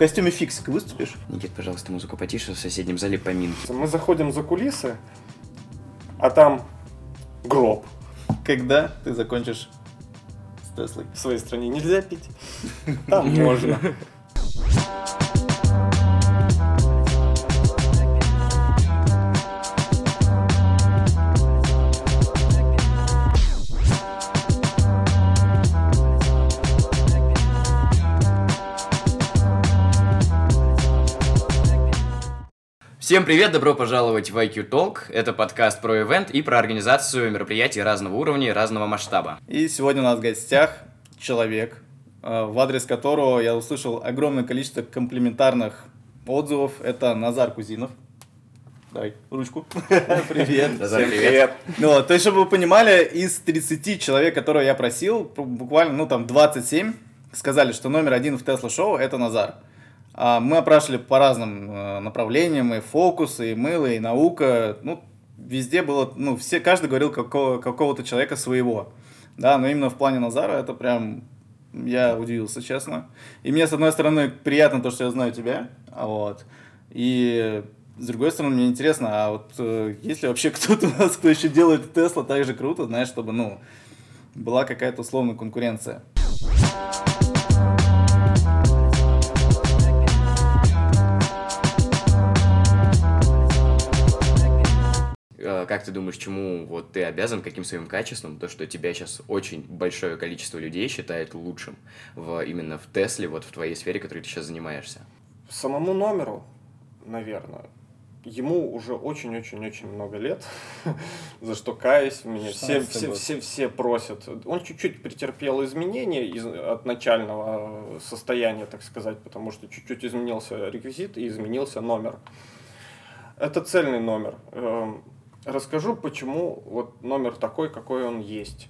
костюме фиксика выступишь? Никит, пожалуйста, музыку потише, в соседнем зале поминки. Мы заходим за кулисы, а там гроб. Когда ты закончишь с Теслой? В своей стране нельзя пить. Там можно. Всем привет, добро пожаловать в IQ Talk. Это подкаст про ивент и про организацию мероприятий разного уровня и разного масштаба. И сегодня у нас в гостях человек, э, в адрес которого я услышал огромное количество комплиментарных отзывов. Это Назар Кузинов. Дай ручку. Привет. Назар, привет. Ну, то есть, чтобы вы понимали, из 30 человек, которые я просил, буквально, ну, там, 27 сказали, что номер один в Тесла Шоу это Назар. А мы опрашивали по разным э, направлениям, и фокусы, и мыло, и наука. Ну, везде было, ну, все, каждый говорил какого, какого-то человека своего. Да, но именно в плане Назара это прям, я удивился, честно. И мне, с одной стороны, приятно то, что я знаю тебя, а вот. И с другой стороны, мне интересно, а вот э, есть ли вообще кто-то у нас, кто еще делает Тесла так же круто, знаешь, чтобы, ну, была какая-то условная конкуренция. Как ты думаешь, чему вот ты обязан, каким своим качеством, то, что тебя сейчас очень большое количество людей считает лучшим в, именно в Тесле, вот в твоей сфере, которой ты сейчас занимаешься? Самому номеру, наверное, ему уже очень-очень-очень много лет, за что каюсь, меня все, 16 все, все, все просят. Он чуть-чуть претерпел изменения из, от начального состояния, так сказать, потому что чуть-чуть изменился реквизит и изменился номер. Это цельный номер. Расскажу, почему вот номер такой, какой он есть.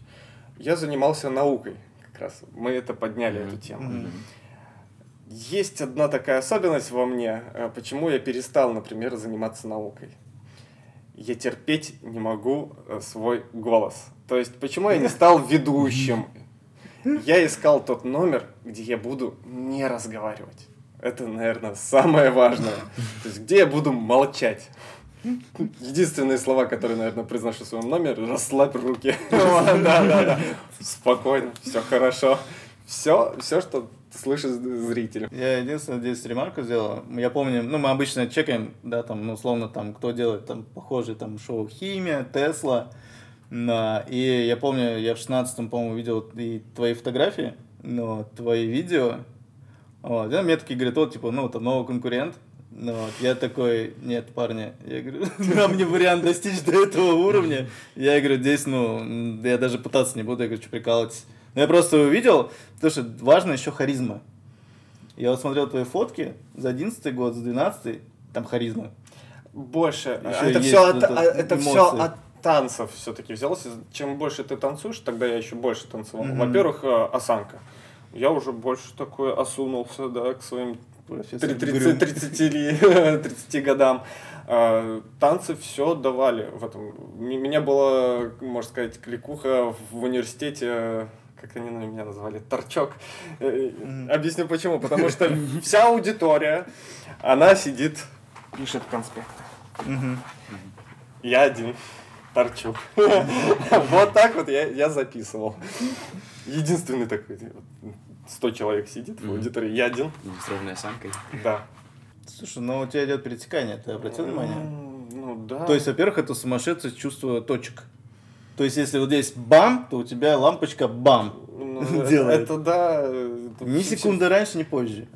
Я занимался наукой, как раз. Мы это подняли, эту тему. Мгм. Есть одна такая особенность во мне, э, почему я перестал, например, заниматься наукой. Я терпеть не могу э, свой голос. То есть, почему я не стал ведущим? Я искал тот номер, где я буду не разговаривать. Это, наверное, самое важное. То есть, где я буду молчать. Единственные слова, которые, наверное, произношу в своем номере, расслабь руки. Да, да, да. Спокойно, все хорошо. Все, все, что слышит зритель. Я единственное здесь ремарку сделал. Я помню, ну, мы обычно чекаем, да, там, ну, условно, там, кто делает там похожие там шоу Химия, Тесла. Да, и я помню, я в 16-м, по-моему, видел и твои фотографии, ну, твои видео. Вот, и мне такие говорят, вот, типа, ну, это новый конкурент. Ну, вот, я такой, нет, парни, я говорю, нам не вариант достичь до этого уровня. Я говорю, здесь, ну, я даже пытаться не буду, я говорю, что прикалывайтесь. Но я просто увидел, потому что важно еще харизма. Я вот смотрел твои фотки за 11 год, за 12 там харизма. Больше. Ещё это все от, это это все от танцев все-таки взялось. Чем больше ты танцуешь, тогда я еще больше танцевал. Мгм. Во-первых, э, осанка. Я уже больше такой осунулся, да, к своим. 30, 30, ли- 30 годам. А, Танцы все давали в этом. Меня была, можно сказать, кликуха в университете, как они на меня назвали, торчок. Мгм. Объясню почему. Потому что вся аудитория, она сидит, пишет конспекты. Мгм. Я один торчу. Вот так вот я, я записывал. Единственный такой. Вот, 100 человек сидит в Мгм. аудитории, я один. С ровной осанкой. Да. Слушай, ну у тебя идет перетекание, ты обратил внимание? Ну да. То есть, во-первых, это сумасшедшее чувство точек. То есть, если вот здесь бам, то у тебя лампочка бам. Ну, это- делает. Это да. это Ни секунды раньше, ни позже.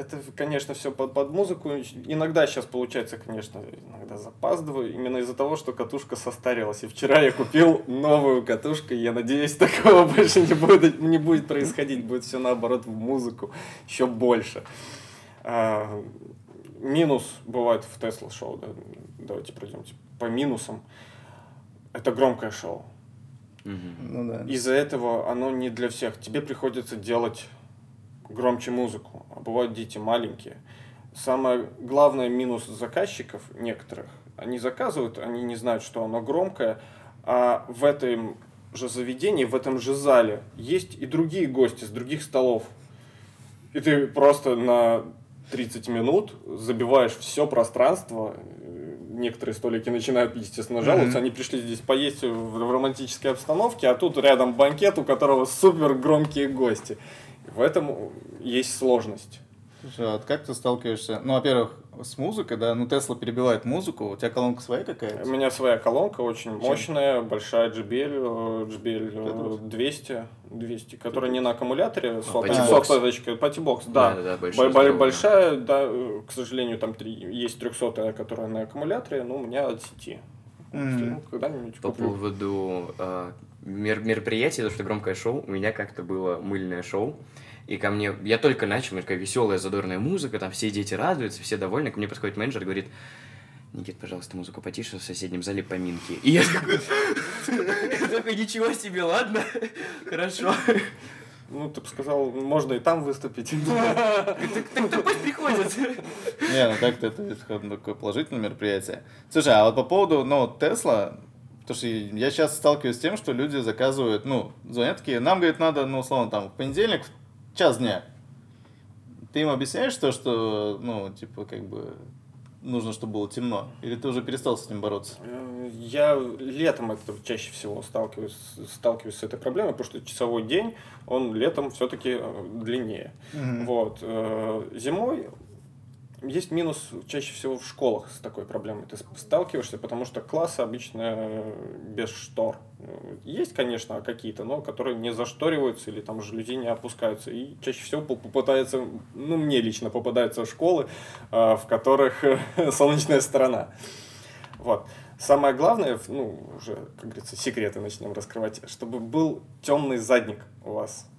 Это, конечно, все под, под музыку. Иногда сейчас получается, конечно, иногда запаздываю. Именно из-за того, что катушка состарилась. И вчера я купил новую катушку. И я надеюсь, такого больше не будет, не будет происходить. Будет все наоборот в музыку. Еще больше. А, минус бывает в Тесла шоу. да. Давайте пройдемте по минусам. Это громкое шоу. Ну да. Из-за этого оно не для всех. Тебе приходится делать громче музыку. А бывают дети маленькие. Самое главное минус заказчиков некоторых. Они заказывают, они не знают, что оно громкое, а в этом же заведении, в этом же зале есть и другие гости с других столов. И ты просто на 30 минут, забиваешь все пространство, некоторые столики начинают, естественно, жаловаться, mm-hmm. они пришли здесь поесть в, в романтической обстановке, а тут рядом банкет, у которого супер громкие гости. В этом есть сложность. Слушай, а вот как ты сталкиваешься? Ну, во-первых, с музыкой, да, ну Тесла перебивает музыку, у тебя колонка своя какая-то? У меня своя колонка, очень Чем? мощная, большая JBL, JBL 200, 200, которая не на аккумуляторе, а, соточка, Pattybox, да, да, да, да большая, большая, да, к сожалению, там три, есть 300 которая на аккумуляторе, но у меня от сети. Mm. Когда-нибудь По куплю. поводу э, мероприятия, то что громкое шоу, у меня как-то было мыльное шоу, и ко мне, я только начал, такая веселая, задорная музыка, там все дети радуются, все довольны. Ко мне подходит менеджер и говорит, Никит, пожалуйста, музыку потише, в соседнем зале поминки. И я такой, ничего себе, ладно, хорошо. Ну, ты бы сказал, можно и там выступить. Так пусть приходят. Не, ну так-то это такое положительное мероприятие. Слушай, а вот по поводу, ну, Тесла, Потому что я сейчас сталкиваюсь с тем, что люди заказывают, ну, звонят такие, нам, говорит, надо, ну, условно, там, в понедельник час дня. Ты им объясняешь то, что, ну, типа, как бы, нужно, чтобы было темно? Или ты уже перестал с этим бороться? Э, я летом это чаще всего сталкиваюсь, сталкиваюсь с этой проблемой, потому что часовой день, он летом все-таки э, длиннее. Угу. Вот. Э, зимой есть минус чаще всего в школах с такой проблемой. Ты сталкиваешься, потому что классы обычно без штор. Есть, конечно, какие-то, но которые не зашториваются или там жалюзи не опускаются. И чаще всего попадается, ну, мне лично попадаются школы, а, в которых солнечная сторона. Вот. Самое главное, ну, уже, как говорится, секреты начнем раскрывать, чтобы был темный задник у вас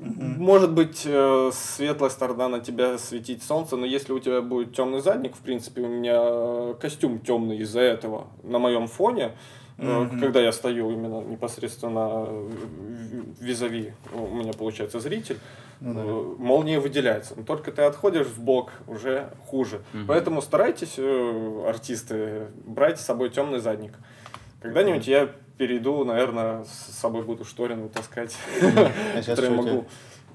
может быть, э, светлая сторона на тебя светить солнце, но если у тебя будет темный задник, в принципе, у меня костюм темный из-за этого на моем фоне, mm-hmm. когда я стою именно непосредственно визави, у меня получается зритель, mm-hmm. молния выделяется. Но только ты отходишь в бок, уже хуже. Mm-hmm. Поэтому старайтесь, артисты, брать с собой темный задник. Когда-нибудь mm-hmm. я перейду, наверное, с собой буду шторину таскать, а который могу.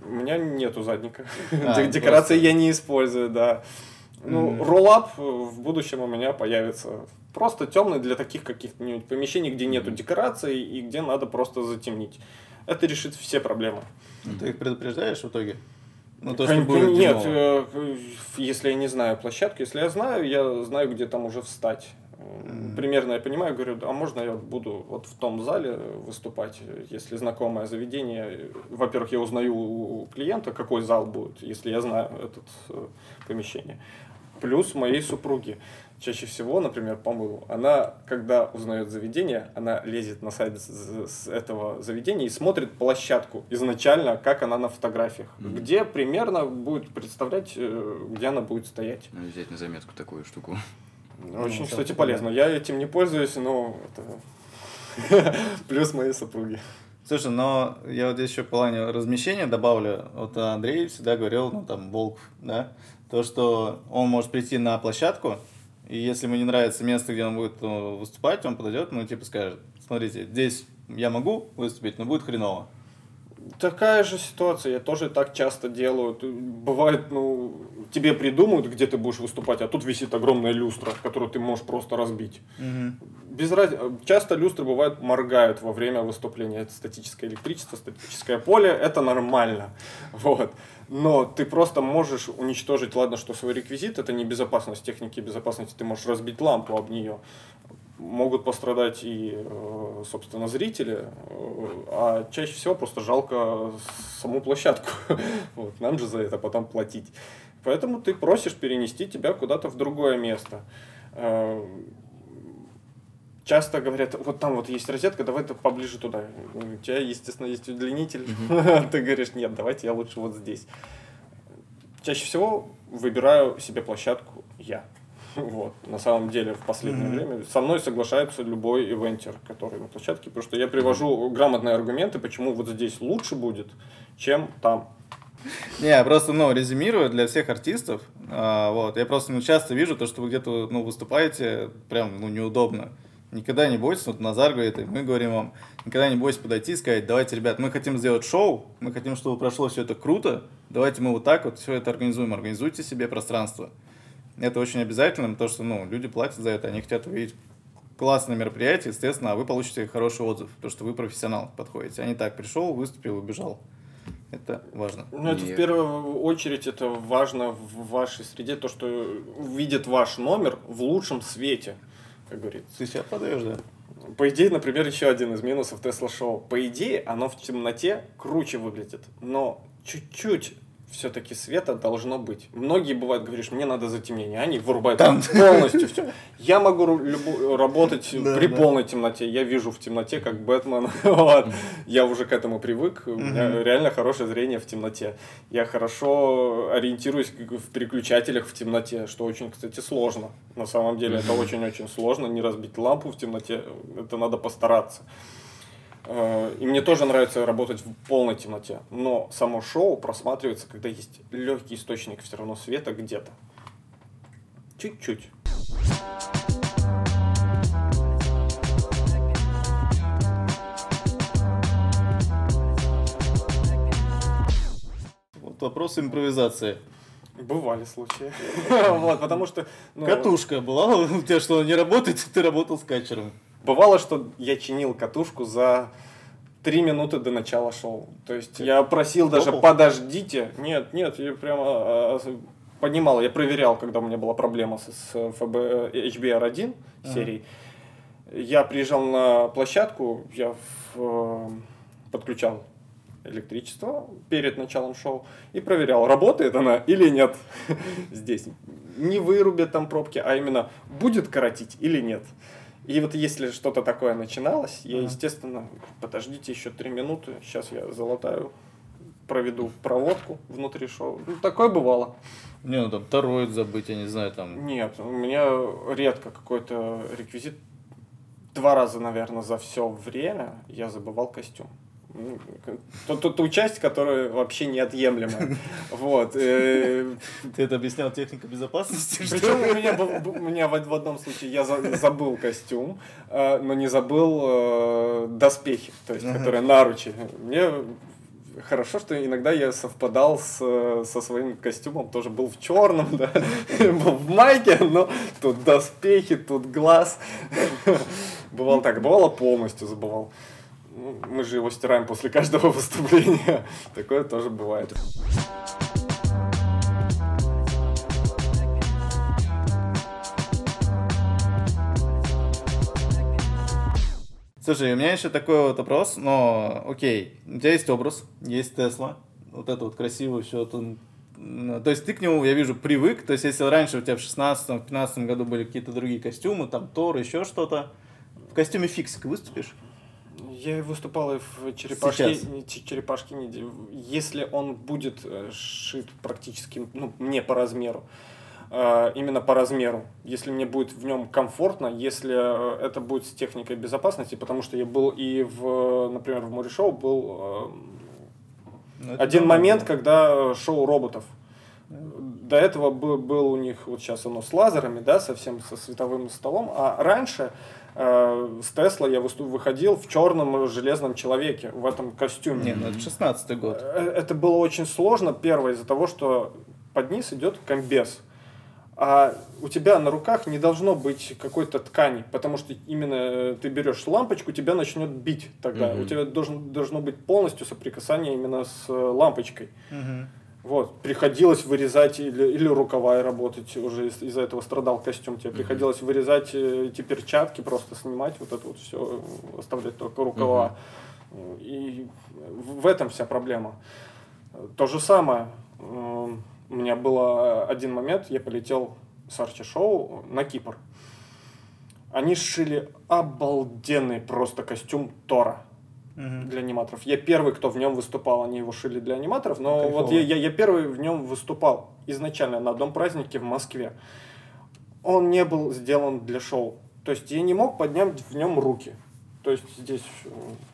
У меня нету задника. А, Декорации я не использую, да. Ну, роллап в будущем у меня появится. Просто темный для таких каких-нибудь помещений, где нету декораций и где надо просто затемнить. Это решит все проблемы. Ты их предупреждаешь в итоге? Ну, то, что будет Нет, э, если я не знаю площадку, если я знаю, я знаю, где там уже встать. Примерно я понимаю, говорю, а можно я буду вот в том зале выступать, если знакомое заведение. Во-первых, я узнаю у клиента, какой зал будет, если я знаю это э, помещение. Плюс моей супруги. Чаще всего, например, по она, когда узнает заведение, она лезет на сайт с этого заведения и смотрит площадку изначально, как она на фотографиях, mm-hmm. где примерно будет представлять, э, где она будет стоять. Ну, взять на заметку такую штуку. Очень, ну, кстати, полезно. Я этим не пользуюсь, но это плюс моей супруги. Слушай, но я вот здесь еще в плане размещения добавлю. Вот Андрей всегда говорил, ну там, Волк, да, то, что он может прийти на площадку, и если ему не нравится место, где он будет ну, выступать, он подойдет, ну, типа скажет, смотрите, здесь я могу выступить, но будет хреново. Такая же ситуация, я тоже так часто делаю. Бывает, ну, тебе придумают, где ты будешь выступать, а тут висит огромная люстра, которую ты можешь просто разбить. Угу. Без раз... Часто люстры бывают моргают во время выступления. Это статическое электричество, статическое поле, это нормально. Вот. Но ты просто можешь уничтожить, ладно, что свой реквизит, это не безопасность техники безопасности, ты можешь разбить лампу об нее могут пострадать и, э, собственно, зрители, э, а чаще всего просто жалко саму площадку. Вот, нам же за это потом платить. Поэтому ты просишь перенести тебя куда-то в другое место. Э, часто говорят, вот там вот есть розетка, давай ты поближе туда. У тебя, естественно, есть удлинитель. Ты говоришь, нет, давайте я лучше вот здесь. Чаще всего выбираю себе площадку я. Вот. На самом деле, в последнее mm-hmm. время со мной соглашается любой ивентер, который на площадке, потому что я привожу грамотные аргументы, почему вот здесь лучше будет, чем там. Не, я просто, ну, резюмирую для всех артистов. А, вот, я просто ну, часто вижу то, что вы где-то ну, выступаете, прям ну, неудобно. никогда не бойтесь, вот Назар говорит, и мы говорим вам, никогда не бойтесь подойти и сказать, давайте, ребят, мы хотим сделать шоу, мы хотим, чтобы прошло все это круто, давайте мы вот так вот все это организуем, организуйте себе пространство. Это очень обязательно, потому что, ну, люди платят за это, они хотят увидеть классное мероприятие, естественно, а вы получите хороший отзыв, потому что вы профессионал подходите. А не так, пришел, выступил, убежал. Это важно. Ну, это И- в первую очередь это важно в вашей среде, то, что видит ваш номер в лучшем свете, как говорится. Ты себя подаешь, да? По идее, например, еще один из минусов Тесла Шоу. По идее, оно в темноте круче выглядит, но чуть-чуть все-таки света должно быть. Многие бывают, говоришь, мне надо затемнение, они вырубают Там. полностью все. Я могу любу- работать Да, при да. полной темноте. Я вижу в темноте, как Бэтмен. Вот. Я уже к этому привык. У меня реально хорошее зрение в темноте. Я хорошо ориентируюсь в переключателях в темноте, что очень, кстати, сложно. На самом деле это очень-очень сложно. Не разбить лампу в темноте, это надо постараться. Э, И мне тоже нравится работать в полной темноте. Но само шоу просматривается, когда есть легкий источник все равно света где-то. Чуть-чуть. Вот вопрос импровизации. Бывали случаи. Вот, потому что... ну, Катушка была у тебя что, не работает, ты работал с качером. Бывало, что я чинил катушку за три минуты до начала шоу. То есть я просил даже Топал? подождите. Нет, нет, я прямо а, а, понимал, я проверял, когда у меня была проблема с, с ФБ, э, HBR1 Ага. серией. Я приезжал на площадку, я в, э, подключал электричество перед началом шоу и проверял, работает она или нет здесь. Не вырубят там пробки, а именно будет коротить или нет. И вот если что-то такое начиналось, я, естественно, подождите еще три минуты, сейчас я залатаю, проведу проводку внутри шоу. Ну, такое бывало. Не, ну там тороид забыть, я не знаю, там. Нет, у меня редко какой-то реквизит. Два раза, наверное, за все время я забывал костюм. Ту, ту, ту часть, которая вообще неотъемлемая. Вот. э, Ты это объяснял техника безопасности? Причем у меня, был- у меня в, одном случае я за- забыл костюм, э, но не забыл э, доспехи, то есть, которые наручи. Мне хорошо, что иногда я совпадал с, со своим костюмом, тоже был в черном, да, был в майке, но тут доспехи, тут глаз. Бывало так, бывало полностью забывал. Ну, Мы же его стираем после каждого выступления. Такое тоже бывает. Слушай, у меня еще такой вот вопрос, но окей, у тебя есть образ, есть Тесла, вот это вот красивое все, то есть ты к нему, я вижу, привык, то есть если раньше у тебя в 16-15 году были какие-то другие костюмы, там Тор, еще что-то, в костюме фиксика выступишь? Я и выступал и в черепашке, Сейчас. не- ч- черепашке ниндзя. Если он будет э, шит практически, ну, мне по размеру, э, именно по размеру, если мне будет в нем комфортно, если э, это будет с техникой безопасности, потому что я был и в, например, в море шоу был Ну, один момент, когда шоу роботов. До этого был, был у них, вот сейчас оно с лазерами, да, совсем со световым столом, а раньше э, с Тесла я выходил в черном железном человеке, в этом костюме. Не, ну это 16 год. Э, Это было очень сложно, первое, из-за того, что под низ идет комбез. А у тебя на руках не должно быть какой-то ткани, потому что именно э, ты берешь лампочку, тебя начнет бить тогда. Мгм. У тебя должен, должно быть полностью соприкасание именно с лампочкой. Мгм. Вот, приходилось вырезать или, или рукава и работать, уже из- из-за этого страдал костюм, тебе Мгм. приходилось вырезать э, эти перчатки, просто снимать вот это вот все, оставлять только рукава. И в этом вся проблема. То же самое, у меня был один момент, я полетел с Арчи Шоу на Кипр. Они сшили обалденный просто костюм Тора Мгм. для аниматоров. Я первый, кто в нем выступал, они его шили для аниматоров, но Кайфово. вот я, я, я первый в нем выступал изначально на одном празднике в Москве. Он не был сделан для шоу. То есть я не мог поднять в нем руки. То есть здесь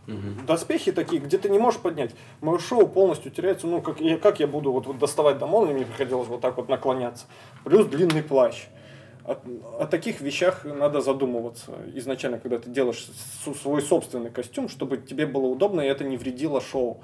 Мгм. доспехи такие, где ты не можешь поднять. Мое шоу полностью теряется. Ну, как я, как я буду вот, вот доставать до молнии, мне приходилось вот так вот наклоняться. Плюс длинный плащ. О, о таких вещах надо задумываться изначально, когда ты делаешь свой собственный костюм, чтобы тебе было удобно и это не вредило шоу.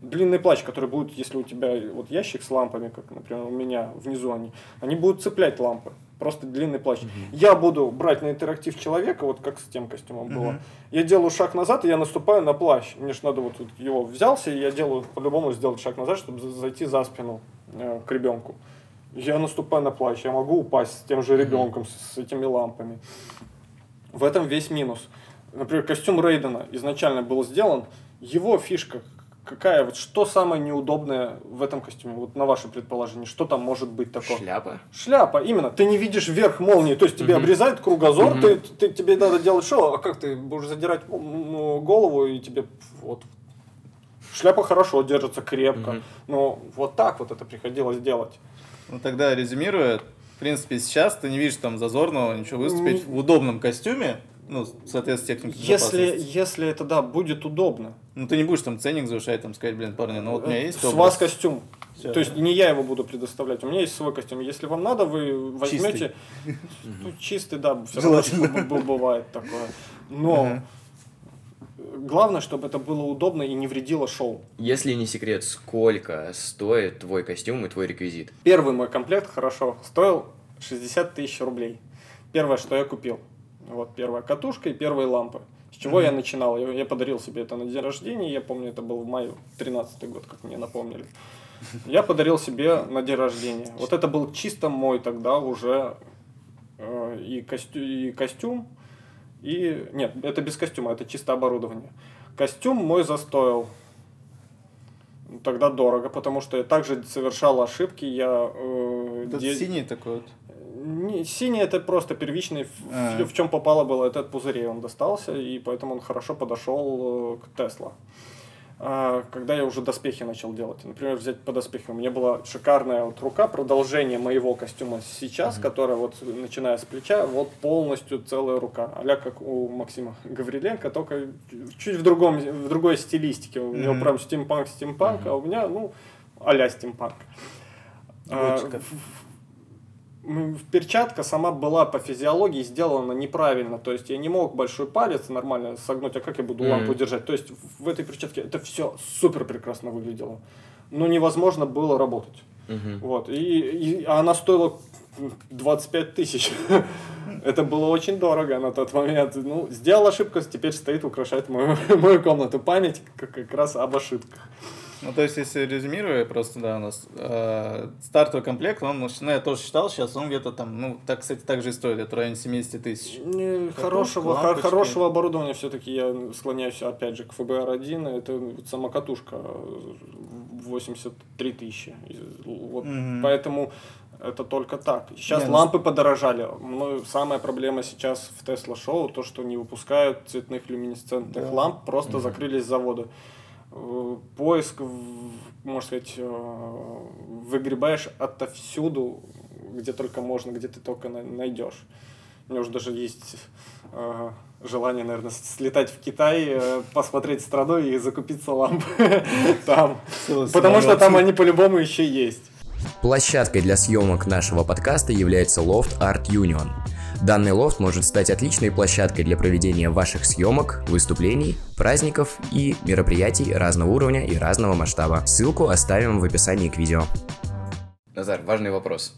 Длинный плащ, который будет, если у тебя вот ящик с лампами, как, например, у меня внизу они, они будут цеплять лампы. Просто длинный плащ. Угу. Я буду брать на интерактив человека, вот как с тем костюмом угу. было. Я делаю шаг назад, и я наступаю на плащ. Мне же надо вот его взялся, и я делаю по-любому сделать шаг назад, чтобы зайти за спину э, к ребенку. Я наступаю на плащ, я могу упасть с тем же ребенком, с, с этими лампами. В этом весь минус. Например, костюм Рейдена изначально был сделан, его фишка какая вот что самое неудобное в этом костюме? Вот на ваше предположение, что там может быть такое? Шляпа. Шляпа, именно. Ты не видишь верх молнии, то есть тебе угу. обрезают кругозор, угу. ты, ты, тебе надо делать шоу, а как ты будешь задирать голову и тебе вот шляпа хорошо держится крепко, угу. но вот так вот это приходилось делать. Ну тогда резюмируя, в принципе, сейчас ты не видишь там зазорного ничего выступить в удобном костюме, ну, соответственно, техники если, если это, да, будет удобно. Ну, ты не будешь там ценник завышать, там, сказать, блин, парни, ну, вот у меня есть С образ. вас костюм. Все, То есть, не я его буду предоставлять, у меня есть свой костюм. Если вам надо, вы возьмете... Чистый, чистый да, все равно бывает такое. Но главное, чтобы это было удобно и не вредило шоу. Если не секрет, сколько стоит твой костюм и твой реквизит? Первый мой комплект, хорошо, стоил 60 тысяч рублей. Первое, что я купил. Вот первая катушка и первые лампы. С чего mm-hmm. я начинал? Я, я подарил себе это на день рождения, я помню, это был в мае, 13 год, как мне напомнили. Я подарил себе на день рождения. Вот это был чисто мой тогда уже э, и, костю, и костюм, и... Нет, это без костюма, это чисто оборудование. Костюм мой застоил тогда дорого, потому что я также совершал ошибки. Я, э, это де... синий такой вот. Не, синий это просто первичный, а. в, в чем попало было этот пузырей он достался, и поэтому он хорошо подошел э, к Тесла. А, когда я уже доспехи начал делать. Например, взять по доспехи. У меня была шикарная вот рука, продолжение моего костюма сейчас, mm-hmm. которая вот, начиная с плеча, вот полностью целая рука. а как у Максима Гавриленко, только чуть в, другом, в другой стилистике. У mm-hmm. него прям стимпанк, стимпанк, mm-hmm. а у меня, ну, а-ля стимпанк. А, перчатка сама была по физиологии сделана неправильно. То есть я не мог большой палец нормально согнуть, а как я буду mm-hmm. лампу держать? То есть в этой перчатке это все супер прекрасно выглядело. Но невозможно было работать. Mm-hmm. Вот. И, и она стоила 25 тысяч. Это было очень дорого на тот момент. Ну, сделал ошибку, теперь стоит, украшает мою, мою комнату. Память как, как раз об ошибках. Ну, то есть, если резюмируя, просто, да, у нас э, стартовый комплект, он, ну, я тоже считал сейчас, он где-то там, ну, так, кстати, так же и стоит, это в районе 70 тысяч. Хорошего, хор- хорошего оборудования все-таки я склоняюсь, опять же, к FBR1, это сама катушка 83 тысячи. Вот, mm-hmm. Поэтому это только так. Сейчас Не, ну лампы подорожали. Ну, самая проблема сейчас в Tesla Show, то, что не выпускают цветных люминесцентных да. ламп, просто mm-hmm. закрылись заводы. Э, поиск, можно сказать, э, выгребаешь отовсюду, где только можно, где ты только найдешь. У меня уже даже есть э, желание, наверное, слетать в Китай, посмотреть страну и закупиться лампы там. Потому что там они по-любому еще есть. Площадкой для съемок нашего подкаста является Loft Art Union – Данный лофт может стать отличной площадкой для проведения ваших съемок, выступлений, праздников и мероприятий разного уровня и разного масштаба. Ссылку оставим в описании к видео. Назар, важный вопрос.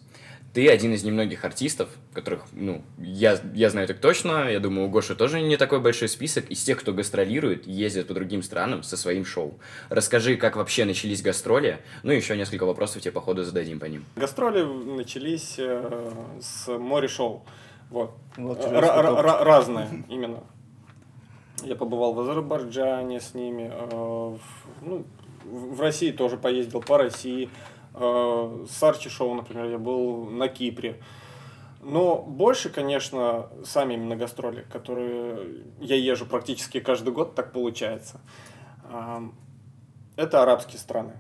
Ты один из немногих артистов, которых, ну, я, я знаю так точно, я думаю, у Гоши тоже не такой большой список, из тех, кто гастролирует, ездит по другим странам со своим шоу. Расскажи, как вообще начались гастроли, ну и еще несколько вопросов тебе по ходу зададим по ним. Гастроли начались э, с море-шоу. Вот. вот разные именно. Я побывал в Азербайджане с ними, э, ну, в России тоже поездил по России. Э, с Арчи Шоу, например, я был на Кипре. Но больше, конечно, сами именно гастроли, которые я езжу практически каждый год, так получается. Э, это арабские страны.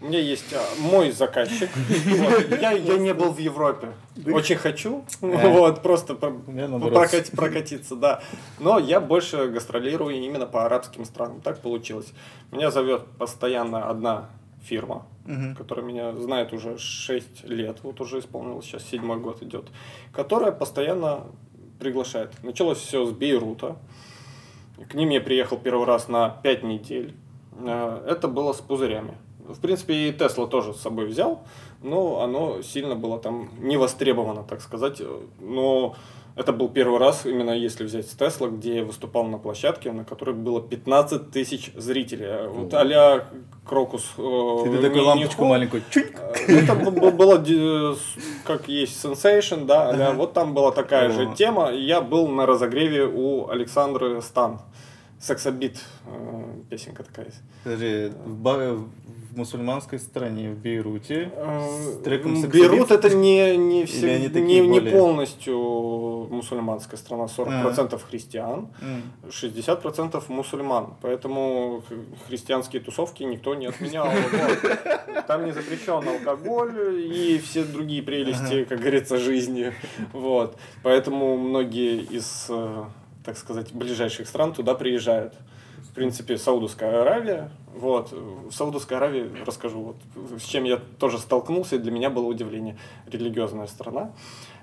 У меня есть а, мой заказчик. Вот. Я, я не был в Европе. Очень хочу. Э. Вот, просто прокати, прокатиться, да. Но я больше гастролирую именно по арабским странам. Так получилось. Меня зовет постоянно одна фирма, которая меня знает уже 6 лет, вот уже исполнилось, сейчас седьмой год идет, которая постоянно приглашает. Началось все с Бейрута. К ним я приехал первый раз на 5 недель. Э, Это было с пузырями. В принципе, и Тесла тоже с собой взял, но оно сильно было там не востребовано, так сказать. Но это был первый раз, именно если взять с Тесла, где я выступал на площадке, на которой было 15 тысяч зрителей. Вот а-ля Крокус. э, Ты такую лампочку маленькую. Чуть. это б- б- было, с- как есть Sensation, да, а-ля вот там была такая же тема. Я был на разогреве у Александры Стан. Сексобит, э, песенка такая есть. Подожди, в, в мусульманской стране, в Бейруте, с треком М, «Сексобит»? Берут это не, не, все, не, не более- полностью мусульманская страна, 40% христиан, М. 60% мусульман. Поэтому христианские тусовки никто не отменял. Вот. Там не запрещен алкоголь и все другие прелести, как говорится, жизни. Вот. Поэтому многие из, э, так сказать, ближайших стран туда приезжают. В принципе, Саудовская Аравия. Вот. В Саудовской Аравии расскажу, вот, с чем я тоже столкнулся, и для меня было удивление. Религиозная страна.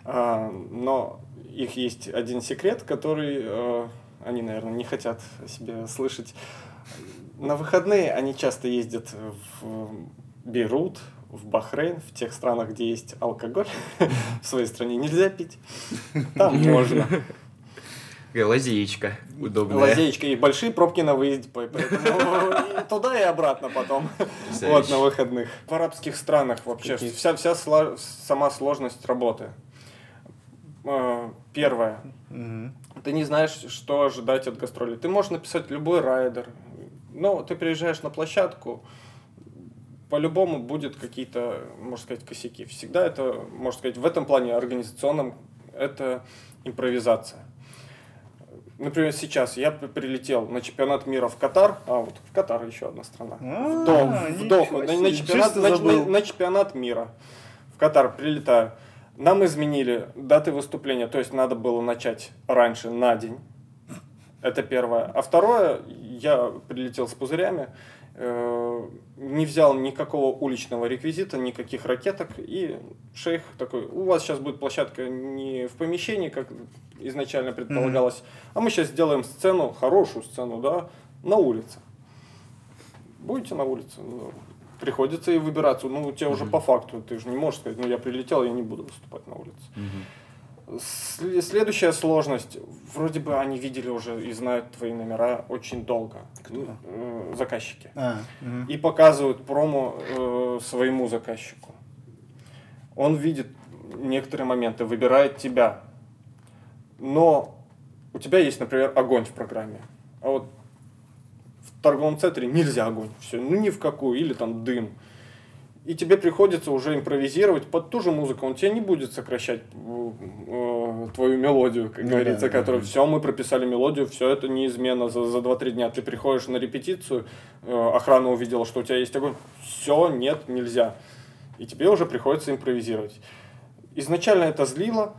А, Но их есть один секрет, который э, они, наверное, не хотят о себе слышать. На выходные они часто ездят в Бейрут, в Бахрейн, в тех странах, где есть алкоголь. В своей стране нельзя пить. Там можно. Такая Лазеечка удобная. Лазеечка и большие пробки на выезде, по- поэтому и туда и обратно потом. Вот на выходных. В арабских странах вообще вся, вся сама сложность работы. Э, Первое. Ты не знаешь, что ожидать от гастролей. Ты можешь написать любой райдер, но ты приезжаешь на площадку, по-любому будет какие-то, можно сказать, косяки. Всегда это, можно сказать, в этом плане организационном это импровизация. Например, сейчас я при- прилетел на чемпионат мира в Катар, а вот в Катар еще одна страна. А, В Доху, на, на чемпионат, на- забыл. на- на чемпионат мира. В Катар прилетаю. Нам изменили даты выступления, то есть надо было начать раньше на день. Это первое. А второе, я прилетел с пузырями, не взял никакого уличного реквизита, никаких ракеток, и шейх такой, у вас сейчас будет площадка не в помещении, как изначально предполагалось, а мы сейчас сделаем сцену, хорошую сцену, да, на улице. Будете на улице? Ну, приходится и выбираться. Ну, у тебя уже по факту, ты же не можешь сказать, ну, я прилетел, я не буду выступать на улице. Сле- Следующая сложность. Вроде бы они видели уже и знают твои номера очень долго. Э, Заказчики. А, мгм. И показывают промо э, своему заказчику. Он видит некоторые моменты, выбирает тебя. Но у тебя есть, например, огонь в программе. А вот в торговом центре нельзя огонь. Все, ну ни в какую. Или там дым. И тебе приходится уже импровизировать под ту же музыку. Он тебе не будет сокращать э, э, твою мелодию, как Ну говорится, да, которую да. все, мы прописали мелодию, все это неизменно за, за 2-3 дня. Ты приходишь на репетицию, э, охрана увидела, что у тебя есть огонь. Все, нет, нельзя. И тебе уже приходится импровизировать. Изначально это злило,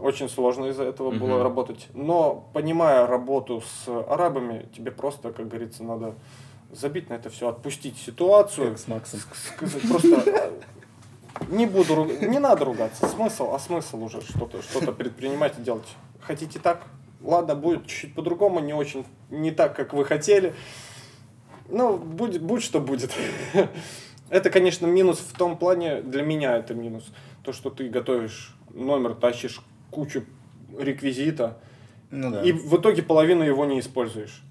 очень сложно из-за этого Мгм. было работать. Но понимая работу с арабами, тебе просто, как говорится, надо забить на это все, отпустить ситуацию. Как с Максом. Просто э, не буду руг- не надо ругаться. Смысл, а смысл уже что-то что предпринимать и делать. Хотите так? Ладно, будет чуть-чуть по-другому, не очень, не так, как вы хотели. Ну, будет, будь что будет. Это, конечно, минус в том плане, для меня это минус. То, что ты готовишь номер, тащишь кучу реквизита, Ну да. и в итоге половину его не используешь.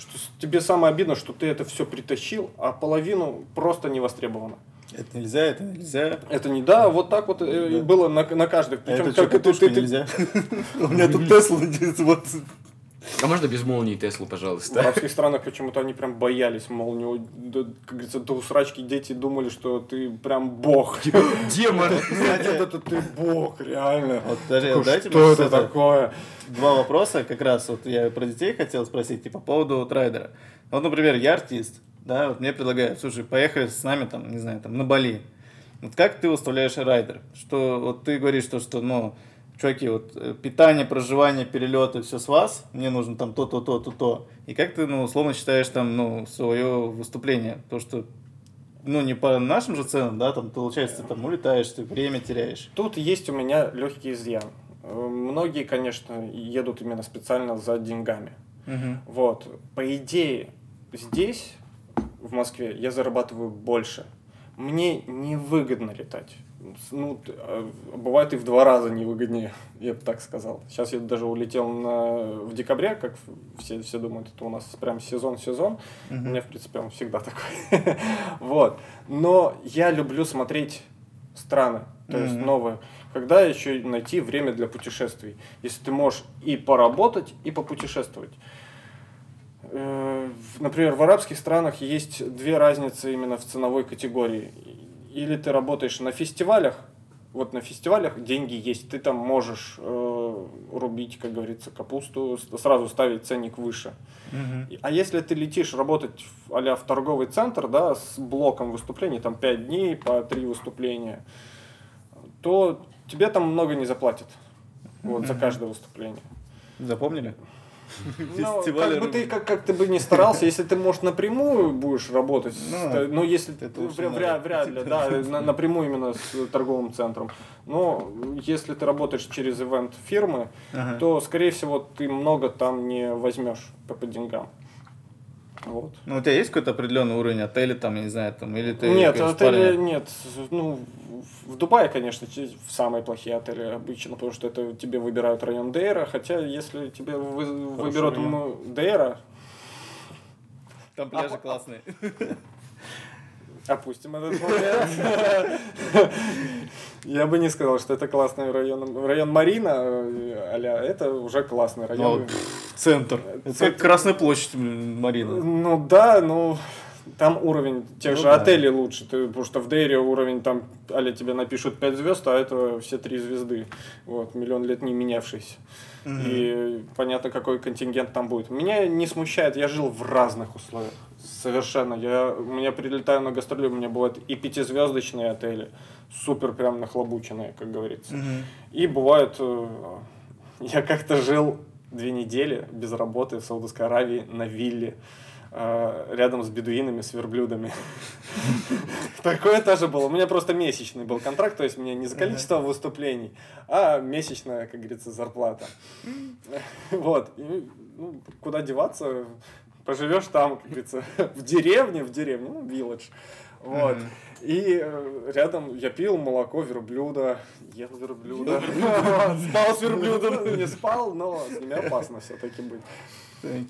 Что тебе самое обидно, что ты это все притащил, а половину просто не востребовано. Это нельзя, это нельзя. Это не да, вот так вот э, Да. было на, на каждых. А Причем это что, как катушка ты- ты- нельзя? У меня тут Тесла вот А можно без молнии Теслу, В пожалуйста? арабских странах почему-то они прям боялись, мол, не, у- да, как говорится, до усрачки дети думали, что ты прям бог. Демон! Значит, это ты бог, реально. Вот даже дайте Что мне это такое? два вопроса, как раз вот я про детей хотел спросить, типа, по поводу трейдера. Вот, например, я артист, да, вот мне предлагают, слушай, поехали с нами, там, не знаю, там, на Бали. Вот как ты выставляешь райдер? Что вот ты говоришь, то, что, ну, чуваки, вот э, питание, проживание, перелеты, все с вас, мне нужно там то, то, то, то, то. И как ты, ну, условно считаешь там, ну, свое выступление? То, что ну, не по нашим же ценам, да, там, получается, ты там улетаешь, ты время теряешь. Тут есть у меня легкий изъян. Э, Многие, конечно, едут именно специально за деньгами. Мгм. Вот. По идее, здесь, в Москве, я зарабатываю больше. Мне невыгодно летать. Ну, а, бывает и в два раза невыгоднее, я бы так сказал. Сейчас я даже улетел на, в декабре, как все, все думают, это у нас прям сезон-сезон. У меня, в принципе, он всегда такой. Вот. Но я люблю смотреть страны, то есть Мгм. новые. Когда еще найти время для путешествий? Если ты можешь и поработать, и попутешествовать. Э, Например, в арабских странах есть две разницы именно в ценовой категории. Или ты работаешь на фестивалях, вот на фестивалях деньги есть, ты там можешь э, рубить, как говорится, капусту, сразу ставить ценник выше. И- А если ты летишь работать в, а в торговый центр, да, с блоком выступлений, там 5 дней по 3 выступления, то тебе там много не заплатят. Вот, за каждое выступление. Запомнили? Ну, Фестивали как бы ты как, как ты бы не старался, если ты, может, напрямую будешь работать, Ну, но если это ты уж вря- не вря- надо. вряд ли, да, на- напрямую именно с торговым центром. Но если ты работаешь через ивент фирмы, Ага. то, скорее всего, ты много там не возьмешь по, по деньгам. Вот. Ну, у тебя есть какой-то определенный уровень отеля, там, я не знаю, там, или ты... нет, отели нет. Ну, в Дубае, конечно, самые плохие отели обычно, потому что это тебе выбирают район Дейра, хотя если тебе вы- выберут район. Дейра, Там пляжи классные. Опустим этот момент. Я бы не сказал, что это классный район. Район Марина, а это уже классный Ну, район. пф, Центр. Это как Красная площадь, Марина. Ну да, ну там уровень тех Ну же да. отелей лучше. Ты, потому что в Дейре уровень там, аля тебе напишут 5 звезд, а это все 3 звезды. Вот, миллион лет не менявшийся. И понятно, какой контингент там будет. Меня не смущает, я жил в разных условиях. Совершенно. Я, у меня прилетаю на гастроли, у меня бывают и пятизвездочные отели, супер прям нахлобученные, как говорится. Мгм. И бывает, э, я как-то жил две недели без работы в Саудовской Аравии на вилле э, рядом с бедуинами, с верблюдами. Такое тоже было. У меня просто месячный был контракт, то есть мне не за количество выступлений, а месячная, как говорится, зарплата. Вот. Ну, куда деваться? Поживешь там, как говорится, в деревне, в деревне, ну, вилледж. Вот. Мгм. И э, рядом я пил молоко верблюда, ел верблюда. Спал с верблюдом. Не спал, но с ними опасно все-таки быть.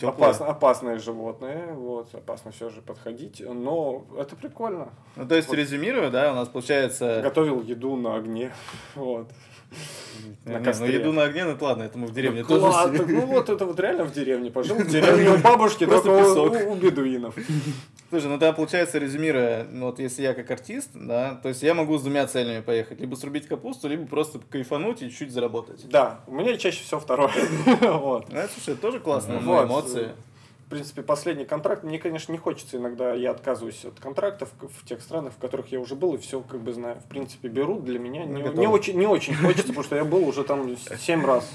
Опасно, опасные животные, вот, опасно все же подходить, но это прикольно. Ну, то есть, Вот. резюмируя, да, у нас получается... Готовил еду на огне, вот. Не, на ну, еду на огне, ну это ладно, это мы в деревне Ну, тоже ладно, ну вот это вот реально в деревне пожил, в деревне у бабушки, Просто песок. у, у бедуинов. Слушай, ну там получается, резюмируя, ну вот если я как артист, да, то есть я могу с двумя целями поехать. Либо срубить капусту, либо просто кайфануть и чуть заработать. Да, у меня чаще всего второе. Вот. Ну, это, слушай, это тоже классно, эмоции. В принципе, последний контракт, мне, конечно, не хочется иногда, я отказываюсь от контрактов в тех странах, в которых я уже был, и все как бы знаю. В принципе, берут для меня. Ну, Не, не очень, не очень хочется, потому что я был уже там семь раз.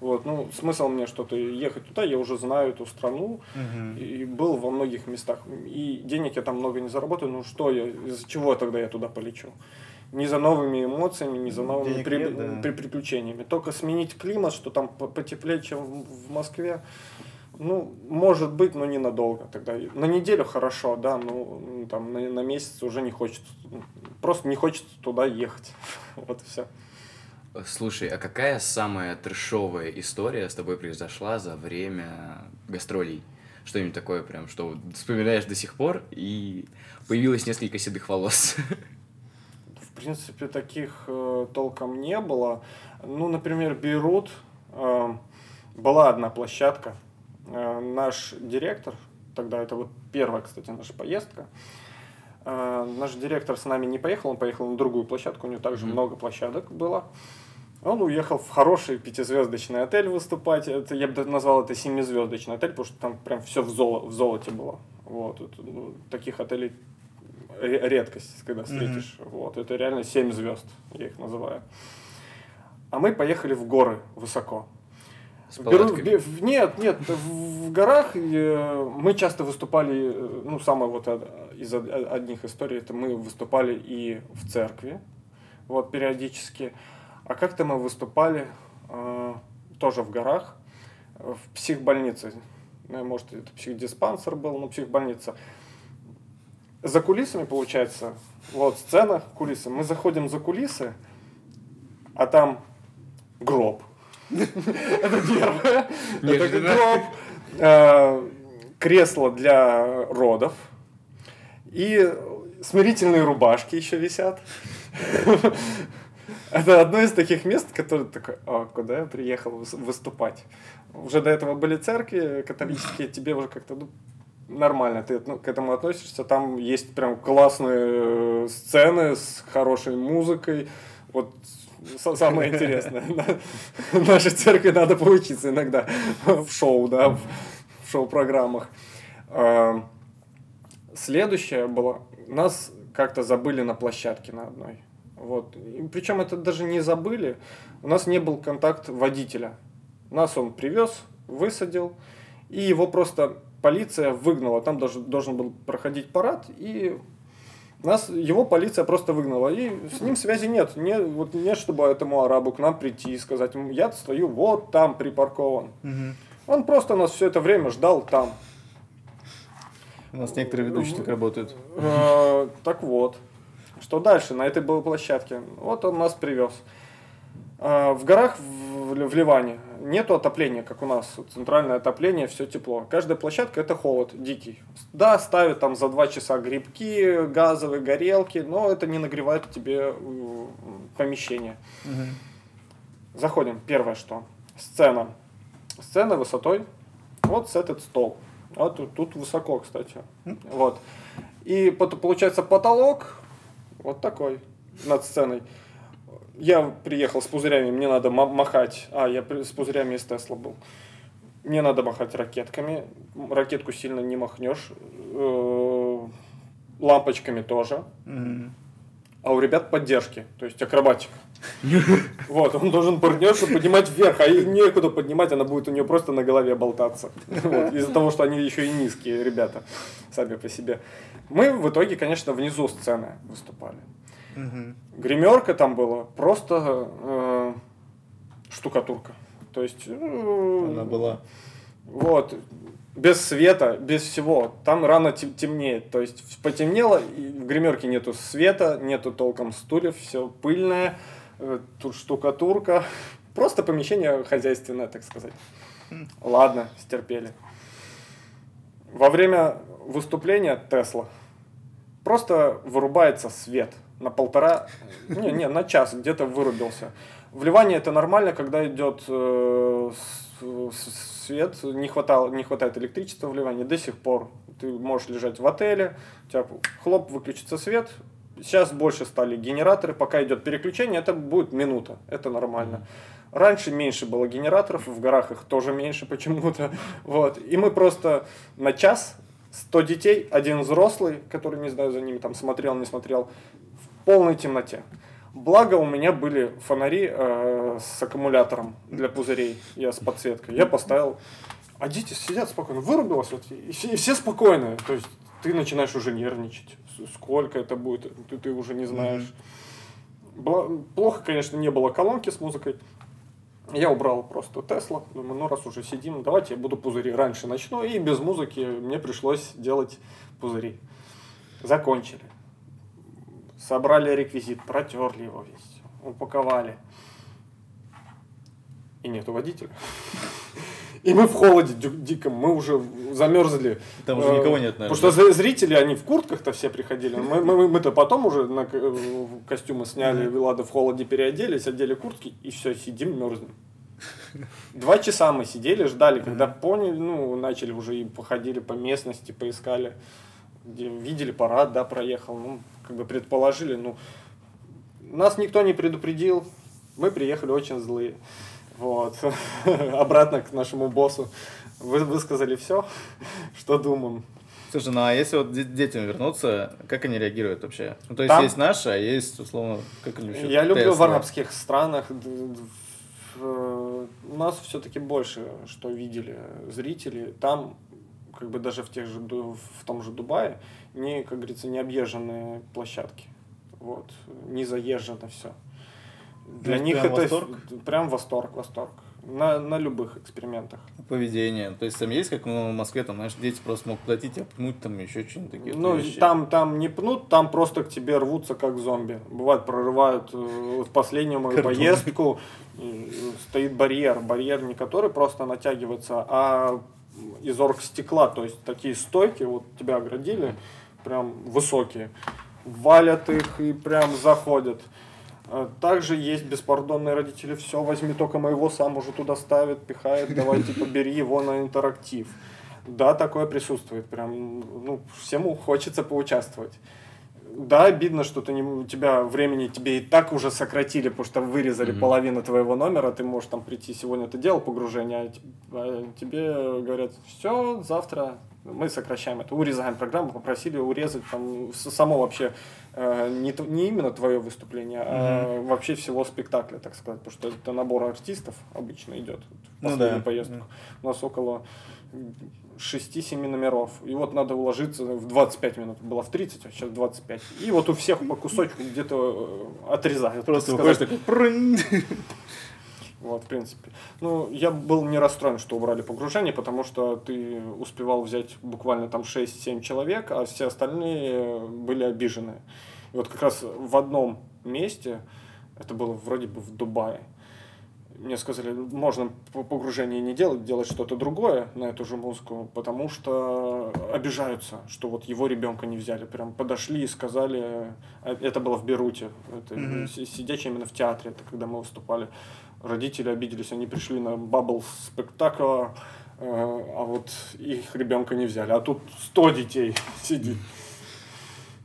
Вот, ну, смысл мне что-то ехать туда, я уже знаю эту страну, и был во многих местах. И денег я там много не заработаю, ну что я, из-за чего тогда я туда полечу? Не за новыми эмоциями, не за новыми Денег при- нет, да. при- приключениями. Только сменить климат, что там по- потеплее, чем в Москве. Ну, может быть, но ненадолго тогда. На неделю хорошо, да, ну, м, там, на, на месяц уже не хочется. Просто не хочется туда ехать. Вот и все. Слушай, а какая самая трешовая история с тобой произошла за время гастролей? Что-нибудь такое прям, что вспоминаешь до сих пор, и появилось несколько седых волос. В принципе, таких э, толком не было. Ну, например, Бейрут. э, была одна площадка. Э, наш директор, тогда это вот первая, кстати, наша поездка, э, наш директор с нами не поехал, он поехал на другую площадку, у него также Мгм. много площадок было. Он уехал в хороший пятизвездочный отель выступать. Это, я бы назвал это семизвездочный отель, потому что там прям все в, золо, в золоте было. Вот. Это, ну, таких отелей ре- редкость, когда встретишь. Вот. Это реально 7 звезд, я их называю. А мы поехали в горы высоко. С Беру- бе- нет, нет, в, горах э, мы часто выступали, э, ну, самая вот из од- одних историй, это мы выступали и в церкви, вот, периодически. А как-то мы выступали э, тоже в горах, в психбольнице. Ну, Может, это психдиспансер был, но психбольница. За кулисами, получается, вот сцена, кулисы. Мы заходим за кулисы, а там гроб. Это первое. Это гроб, э, кресло для родов и смирительные рубашки еще висят. Это одно из таких мест, которое такое, а куда я приехал выс- выступать? Уже до этого были церкви католические, тебе уже как-то ну, нормально ты ну, к этому относишься. Там есть прям классные э, сцены с хорошей музыкой. Вот самое интересное. На- Нашей церкви надо поучиться иногда в шоу, да, в шоу-программах. А, Следующее было, нас как-то забыли на площадке на одной. Вот. причем это даже не забыли, у нас не был контакт водителя. Нас он привез, высадил, и его просто полиция выгнала. Там должен, должен был проходить парад, и нас, его полиция просто выгнала. И с ним связи нет. Не, вот нет, чтобы этому арабу к нам прийти и сказать, «М, я стою вот там припаркован. Он просто нас все это время ждал там. У нас некоторые ведущие так работают. Э, Так вот, что дальше на этой был площадке? Вот он нас привез. Э, В горах в Ливане нету отопления, как у нас. Центральное отопление, все тепло. Каждая площадка это холод дикий. Да, ставят там за два часа грибки, газовые горелки, но это не нагревает тебе э, помещение. Заходим. Первое что? Сцена. Сцена высотой вот с этот стол. Вот тут, тут высоко, кстати. Вот. И получается потолок вот такой над сценой. Я приехал с пузырями, мне надо ма- махать. А, я с пузырями из Тесла был. Мне надо махать ракетками. Ракетку сильно не махнешь. Э, Лампочками тоже. А у ребят поддержки, то есть акробатика. Вот, он должен партнершу поднимать вверх, а ей некуда поднимать, она будет у нее просто на голове болтаться. Вот, Из-за того, что они еще и низкие ребята сами по себе. Мы в итоге, конечно, внизу сцены выступали. Мгм. Гримерка там была просто э, штукатурка. То есть... э, Она была. вот, без света, без всего. Там рано тем- темнеет. То есть потемнело, и в гримерке нету света, нету толком стульев, все пыльное, э, тут штукатурка. Просто помещение хозяйственное, так сказать. Ладно, стерпели. Во время выступления Тесла просто вырубается свет на полтора, не, не, на час где-то вырубился. В Ливане это нормально, когда идет э, свет, не, хватало, не хватает электричества в Ливане до сих пор. Ты можешь лежать в отеле, у тебя хлоп, выключится свет. Сейчас больше стали генераторы, пока идет переключение, это будет минута, это нормально. Раньше меньше было генераторов, в горах их тоже меньше почему-то. Вот. И мы просто на час 100 детей, один взрослый, который, не знаю, за ними там смотрел, не смотрел, полной темноте. Благо у меня были фонари э, с аккумулятором для пузырей, я с подсветкой. Я поставил, а дети сидят спокойно, вырубилось, вот, и, все, и все спокойные. То есть ты начинаешь уже нервничать, сколько это будет, ты, ты уже не знаешь. Бла- Плохо, конечно, не было колонки с музыкой. Я убрал просто Тесла. Думаю, ну раз уже сидим, давайте я буду пузыри раньше начну. И без музыки мне пришлось делать пузыри. Закончили. Собрали реквизит, протерли его весь, упаковали. И нету водителя. И мы в холоде дю- диком, мы уже замерзли. Там уже Э, никого нет, наверное. Потому что зри- зрители, они в куртках-то все приходили. Мы, мы, мы-то потом уже на э, костюмы сняли, ладно, в холоде переоделись, одели куртки, и все, сидим, мерзнем. Два часа мы сидели, ждали, когда поняли, ну, начали уже и походили по местности, поискали, где видели парад, да, проехал, ну, как бы предположили, ну, нас никто не предупредил, мы приехали очень злые. Вот. Обратно к нашему боссу. Вы высказали все, что думаем. Слушай, ну а если вот де- детям вернуться, как они реагируют вообще? Ну, то есть, Там- есть наши, а есть, условно, как они вообще? Я люблю в Тесла. арабских странах, д- э, у нас все-таки больше, что видели зрители. Там, как бы даже в, тех же, в том же Дубае, не, как говорится, не объезженные площадки. Вот. Не заезжено все. Для них прям это восторг? прям восторг, восторг. На, на любых экспериментах. Поведение. То есть там есть, как ну, в Москве, там, знаешь, дети просто могут подойти, тебя пнуть, там еще что-нибудь такие. Ну, вещи. там, там не пнут, там просто к тебе рвутся как зомби. Бывает, прорывают э, в последнюю мою Картон. поездку, стоит барьер. Барьер не который просто натягивается, а из оргстекла. То есть такие стойки, вот тебя оградили, прям высокие. Валят их и прям заходят. А Также есть беспардонные родители, все, возьми только моего, сам уже туда ставит, пихает, давай типа бери его на интерактив. Да, такое присутствует, прям, ну, всему хочется поучаствовать. Да, обидно, что ты не, у тебя времени тебе и так уже сократили, потому что вырезали Мгм. половину твоего номера, ты можешь там прийти сегодня, ты делал погружение, а а тебе говорят, все, завтра мы сокращаем это, урезаем программу, попросили урезать там само вообще э, не, не именно твое выступление, а вообще всего спектакля, так сказать, потому что это набор артистов обычно идет в Ну да. поездку. У нас около 6-7 номеров. И вот надо уложиться в 25 минут. Было в 30, а сейчас 25. И вот у всех по кусочку где-то э, отрезают. Просто так выходишь сказать. такой... «Прынь». Вот, в принципе. Ну, я был не расстроен, что убрали погружение, потому что ты успевал взять буквально там 6-7 человек, а все остальные были обижены. И вот как раз в одном месте, это было вроде бы в Дубае, мне сказали, можно по- погружение не делать, делать что-то другое на эту же музыку, потому что обижаются, что вот его ребенка не взяли. Прям подошли и сказали, э, это было в Беруте, это си- сидячий именно в театре, это когда мы выступали. Родители обиделись, они пришли на бабл спектакль, э, а вот их ребенка не взяли. А тут 100 детей сидит.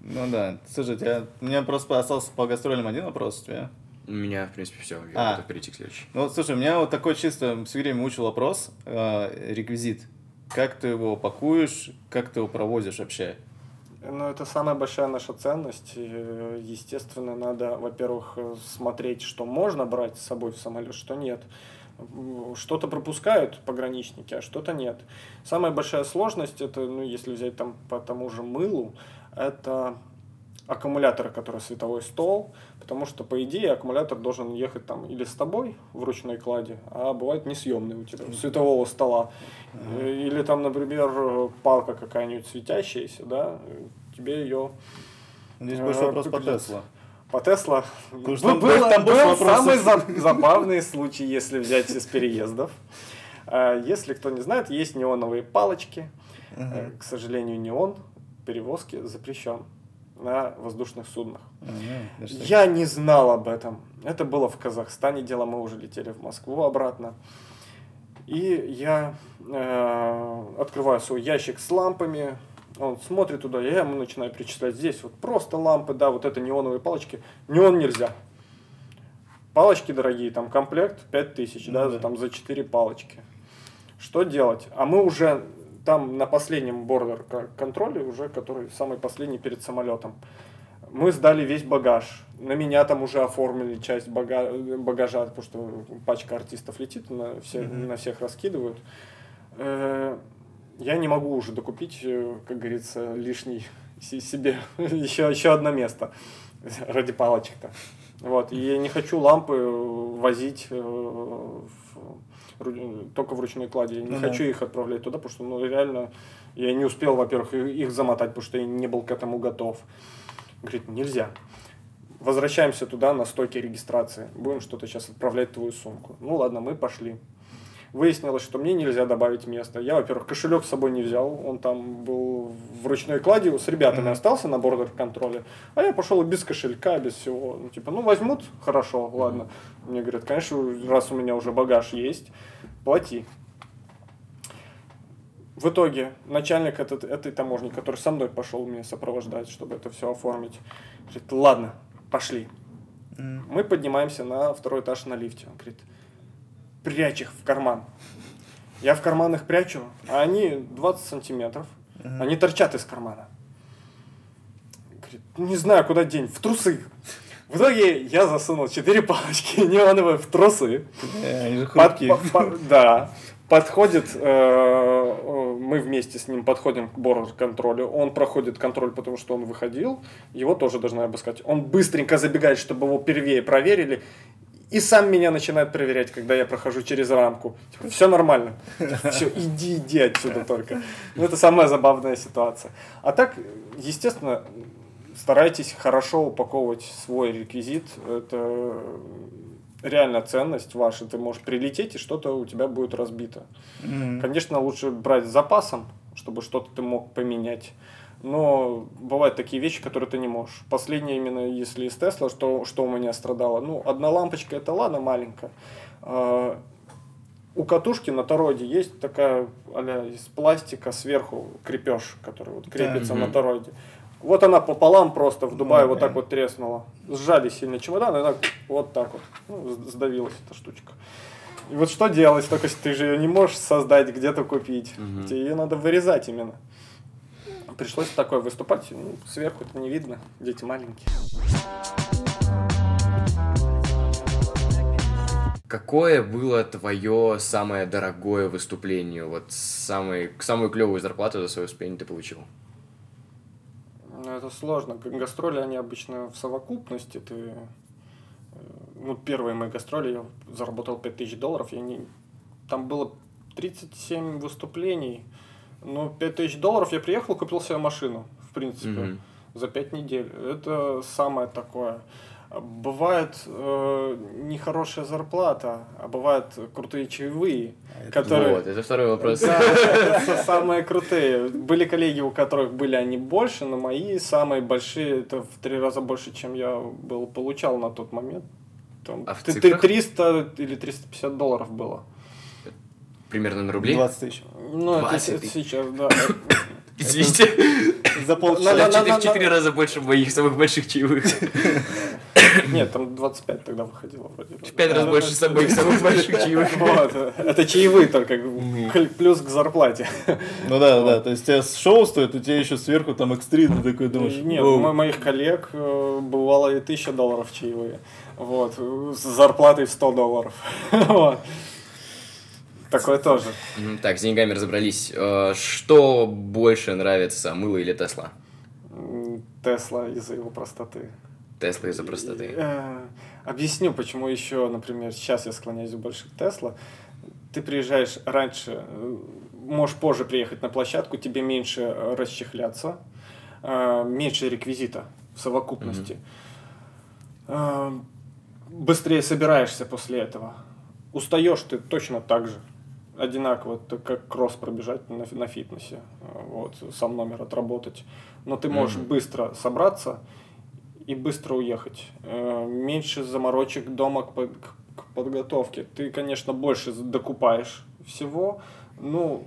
Ну да. Слушайте, я- у меня просто остался по гастролям один вопрос у тебя. У меня, в принципе, все. Я А. готов перейти к следующей. Ну, вот, слушай, у меня вот такой чисто все время мучил вопрос, э, реквизит. Как ты его пакуешь, как ты его проводишь вообще? Ну, это самая большая наша ценность. Э, Естественно, надо, во-первых, э, смотреть, что можно брать с собой в самолет, что нет. Что-то пропускают пограничники, а что-то нет. Самая большая сложность, это, ну, если взять там по тому же мылу, это аккумуляторы, которые световой стол, потому что, по идее, аккумулятор должен ехать там или с тобой в ручной кладе, а бывает несъемный у тебя, светового стола. Э, Или там, например, э, палка какая-нибудь светящаяся, да, э, тебе ее Здесь А, больше вопрос по. Теслу. по Тесла. Был, там больше- там был самый за- забавный случай, если взять из переездов. А, Если кто не знает, есть неоновые палочки. Э, К сожалению, неон перевозки запрещен на воздушных суднах. Так. Я не знал об этом. Это было в Казахстане дело, мы уже летели в Москву обратно. И я э, открываю свой ящик с лампами, он смотрит туда, я ему начинаю перечислять. Здесь вот просто лампы, да, вот это неоновые палочки. Неон нельзя. Палочки дорогие, там комплект 5000, Ну да, там за 4 палочки. Что делать? А мы уже там на последнем бордер контроле, уже который самый последний перед самолетом. Мы сдали весь багаж. На меня там уже оформили часть бага- багажа, потому что пачка артистов летит, на, все, Мгм. на всех раскидывают. Э, Я не могу уже докупить, э, как говорится, лишний се- себе еще, еще одно место ради палочек-то. Вот. И я не хочу лампы возить э, в только в ручной кладе. Я не Ну да. хочу их отправлять туда, потому что ну, реально я не успел, во-первых, их замотать, потому что я не был к этому готов. Говорит, нельзя. Возвращаемся туда на стойке регистрации. Будем что-то сейчас отправлять в твою сумку. Ну ладно, мы пошли. Выяснилось, что мне нельзя добавить место. Я, во-первых, кошелек с собой не взял. Он там был в ручной кладе, с ребятами Мгм. остался на бордер контроле. А я пошел без кошелька, без всего. Ну, типа, ну возьмут, хорошо, ладно. Мне говорят, конечно, раз у меня уже багаж есть, плати. В итоге начальник этот, этой таможни, который со мной пошел меня сопровождать, чтобы это все оформить, говорит, ладно, пошли. М. Мы поднимаемся на второй этаж на лифте. Он говорит, прячь их в карман. Я в карман их прячу, а они 20 сантиметров. Мгм. Они торчат из кармана. Говорит, не знаю, куда день, в трусы. В итоге я засунул четыре палочки неоновые в трусы. Э, Под- да. Подходит, э, э, мы вместе с ним подходим к бордер-контролю. Он проходит контроль, потому что он выходил. Его тоже должны обыскать. Он быстренько забегает, чтобы его первее проверили. И сам меня начинает проверять, когда я прохожу через рамку. Типа, все нормально. Все, иди, иди отсюда только. Ну, это самая забавная ситуация. А так, естественно, старайтесь хорошо упаковывать свой реквизит. Это реально ценность ваша. Ты можешь прилететь, и что-то у тебя будет разбито. Мгм. Конечно, лучше брать с запасом, чтобы что-то ты мог поменять. Но бывают такие вещи, которые ты не можешь. Последнее именно, если из Тесла, что, что у меня страдало. Ну, одна лампочка, это ладно, маленькая. А, у катушки на тороиде есть такая а из пластика сверху крепеж, который вот крепится Да. на Мгм. тороиде. Вот она пополам просто в Дубае Ну, вот так вот треснула. Сжали сильно чемодан, и она вот так вот ну, сдавилась эта штучка. И вот что делать, только если ты же ее не можешь создать, где-то купить. Мгм. Тебе ее надо вырезать именно. Пришлось такое выступать, ну, сверху это не видно, дети маленькие. Какое было твое самое дорогое выступление? Вот самый, самую клевую зарплату за свое выступление ты получил? Ну, это сложно. Гастроли, они обычно в совокупности. Ты, э, ну, первые мои гастроли, я заработал 5000 долларов. Я не... Там было 37 выступлений. Ну, 5000 долларов я приехал, купил себе машину, в принципе, Мгм. за 5 недель. Это самое такое. А Бывает э, нехорошая зарплата, а бывают крутые чаевые, которые... Вот, это второй вопрос. Да, это самые крутые. Были коллеги, у которых были они больше, но мои самые большие, это в три раза больше, чем я был получал на тот момент. Там, А в ты- ты- цифрах? 300 или 350 долларов было. Примерно на рублей? 20 тысяч. Ну, это 20 се- тысяч. сейчас, да. Извините. За полчаса. В на- четыре- в четыре раза больше моих самых больших чаевых. Нет, там 25 тогда выходило вроде. бы. В пять раз Да, больше самых моих самых больших чаевых. Вот, это чаевые только, плюс к зарплате. Ну да, да, то есть у тебя шоу стоит, у тебя еще сверху там экстрит, ты такой думаешь, Нет, мо- моих коллег э, бывало и тысяча долларов чаевые. Вот, с зарплатой в 100 долларов. Такое тоже. Так, с деньгами разобрались. Э, Что больше нравится, мыло или Тесла? Тесла из-за его простоты. Тесла из-за простоты. Э, Объясню, почему еще, например, сейчас я склоняюсь больше к Тесла. Ты приезжаешь раньше, э, можешь позже приехать на площадку, тебе меньше расчехляться, меньше реквизита в совокупности. Быстрее собираешься после этого. Устаешь ты точно так же. Одинаково, это как кросс пробежать на, на фитнесе, вот, сам номер отработать. Но ты можешь Мгм. быстро собраться и быстро уехать. Э, Меньше заморочек дома к, под- к подготовке. Ты, конечно, больше докупаешь всего. Ну,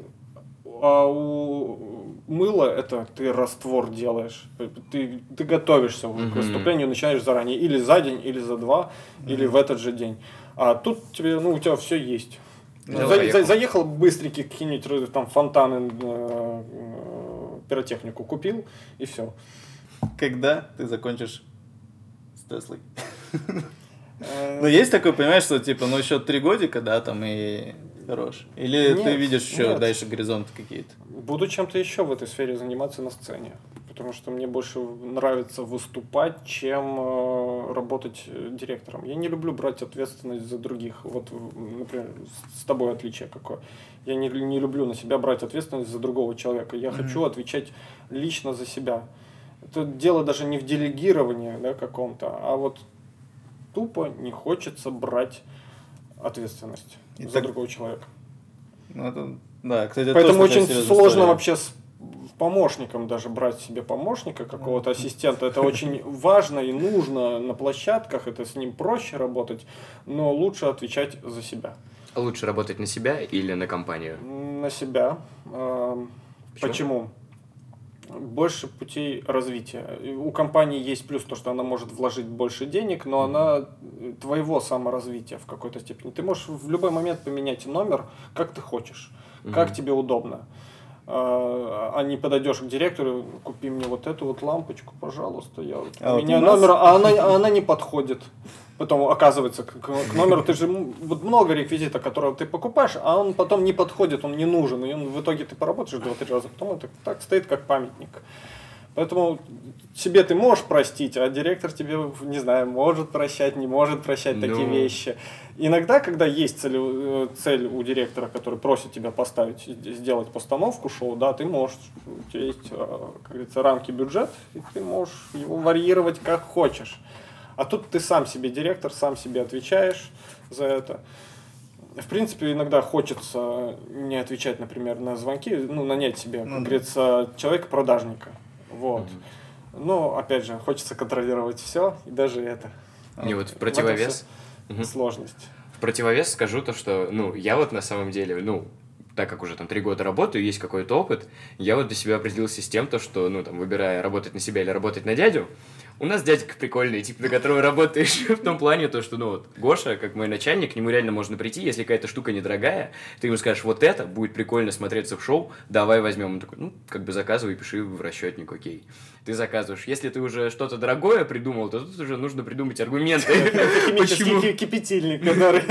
а у мыла это ты раствор делаешь. Ты, ты готовишься к Мгм. выступлению, начинаешь заранее. Или за день, или за два, или в этот же день. А тут тебе, ну, у тебя все есть. За- заехал. за- заехал быстренький какие-нибудь там фонтаны, э, э, пиротехнику купил, и все. Когда ты закончишь с Теслой? Э, Ну, есть такое, понимаешь, что типа, ну, еще три годика, да, там и хорош. Или ты видишь еще нет. дальше горизонты какие-то? Буду чем-то еще в этой сфере заниматься на сцене. Потому что мне больше нравится выступать, чем э, работать э, директором. Я не люблю брать ответственность за других. Вот, например, с- тобой отличие какое. Я не, не люблю на себя брать ответственность за другого человека. Я хочу отвечать лично за себя. Это дело даже не в делегировании да, каком-то, а вот тупо не хочется брать ответственность И за другого человека. Ну, это, да, кстати, это Поэтому очень сложно история. вообще помощником даже брать себе помощника, какого-то ассистента. Это очень важно и нужно на площадках, это с ним проще работать, но лучше отвечать за себя. Лучше работать на себя или на компанию? На себя. Эм, Почему? Почему? Больше путей развития. У компании есть плюс то, что она может вложить больше денег, но она твоего саморазвития в какой-то степени. Ты можешь в любой момент поменять номер, как ты хочешь, как Мгм. тебе удобно. А не подойдешь к директору, купи мне вот эту вот лампочку, пожалуйста, я вот, А у вот меня у нас- номер, а она, а она не подходит. Потом оказывается к, к- номеру ты же вот много реквизита, которого ты покупаешь, а он потом не подходит, он не нужен, и он, в итоге ты поработаешь два-три раза, потом это так стоит как памятник. Поэтому себе ты можешь простить, а директор тебе, не знаю, может прощать, не может прощать такие Ну. вещи. Иногда, когда есть цель, э, цель у директора, который просит тебя поставить, сделать постановку шоу, да, ты можешь, у тебя есть, э, как говорится, рамки бюджет, и ты можешь его варьировать как хочешь. А тут ты сам себе директор, сам себе отвечаешь за это. В принципе, иногда хочется не отвечать, например, на звонки, ну, нанять себе, как Ну да. говорится, человека-продажника. Вот. Но, опять же, хочется контролировать все, и даже это. Не, вот в противовес, Мгм. Сложность. в противовес скажу то, что, ну, я вот на самом деле, ну, так как уже там три года работаю, есть какой-то опыт, я вот для себя определился с тем, то, что, ну, там, выбирая работать на себя или работать на дядю, у нас дядька прикольный, типа, на которого работаешь в том плане, то, что, ну, вот, Гоша, как мой начальник, к нему реально можно прийти, если какая-то штука недорогая, ты ему скажешь, вот это будет прикольно смотреться в шоу, давай возьмем. Он такой, ну, как бы заказывай, пиши в расчетник, окей. Ты заказываешь. Если ты уже что-то дорогое придумал, то тут уже нужно придумать аргументы. Почему? ки- кипятильник, который.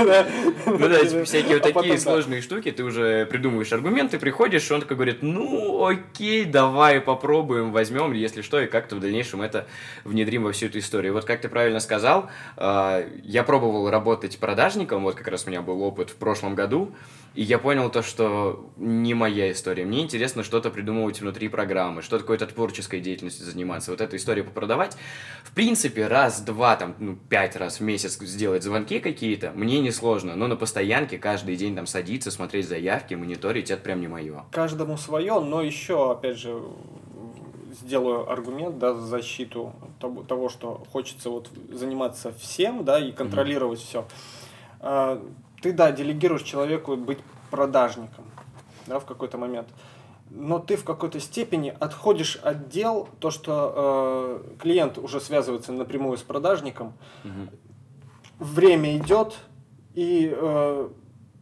Ну да, типа, всякие вот А такие сложные штуки, ты уже придумываешь аргументы, приходишь, он такой говорит, ну окей, давай попробуем, возьмем, если что, и как-то в дальнейшем это внедрим во всю эту историю. Вот как ты правильно сказал, э, я пробовал работать продажником, вот как раз у меня был опыт в прошлом году, и я понял то, что не моя история. Мне интересно что-то придумывать внутри программы, что-то какой-то творческой деятельностью заниматься. Вот эту историю попродавать. В принципе, раз-два, там, ну, пять раз в месяц сделать звонки какие-то, мне не сложно. Но на постоянке каждый день там садиться, смотреть заявки, мониторить, это прям не мое. Каждому свое, но еще, опять же, сделаю аргумент, да, в защиту того, того, что хочется вот заниматься всем, да, и контролировать все. Ты, да, делегируешь человеку быть продажником, да, в какой-то момент. Но ты в какой-то степени отходишь от дел, то, что э, клиент уже связывается напрямую с продажником, Мгм. время идет, и э,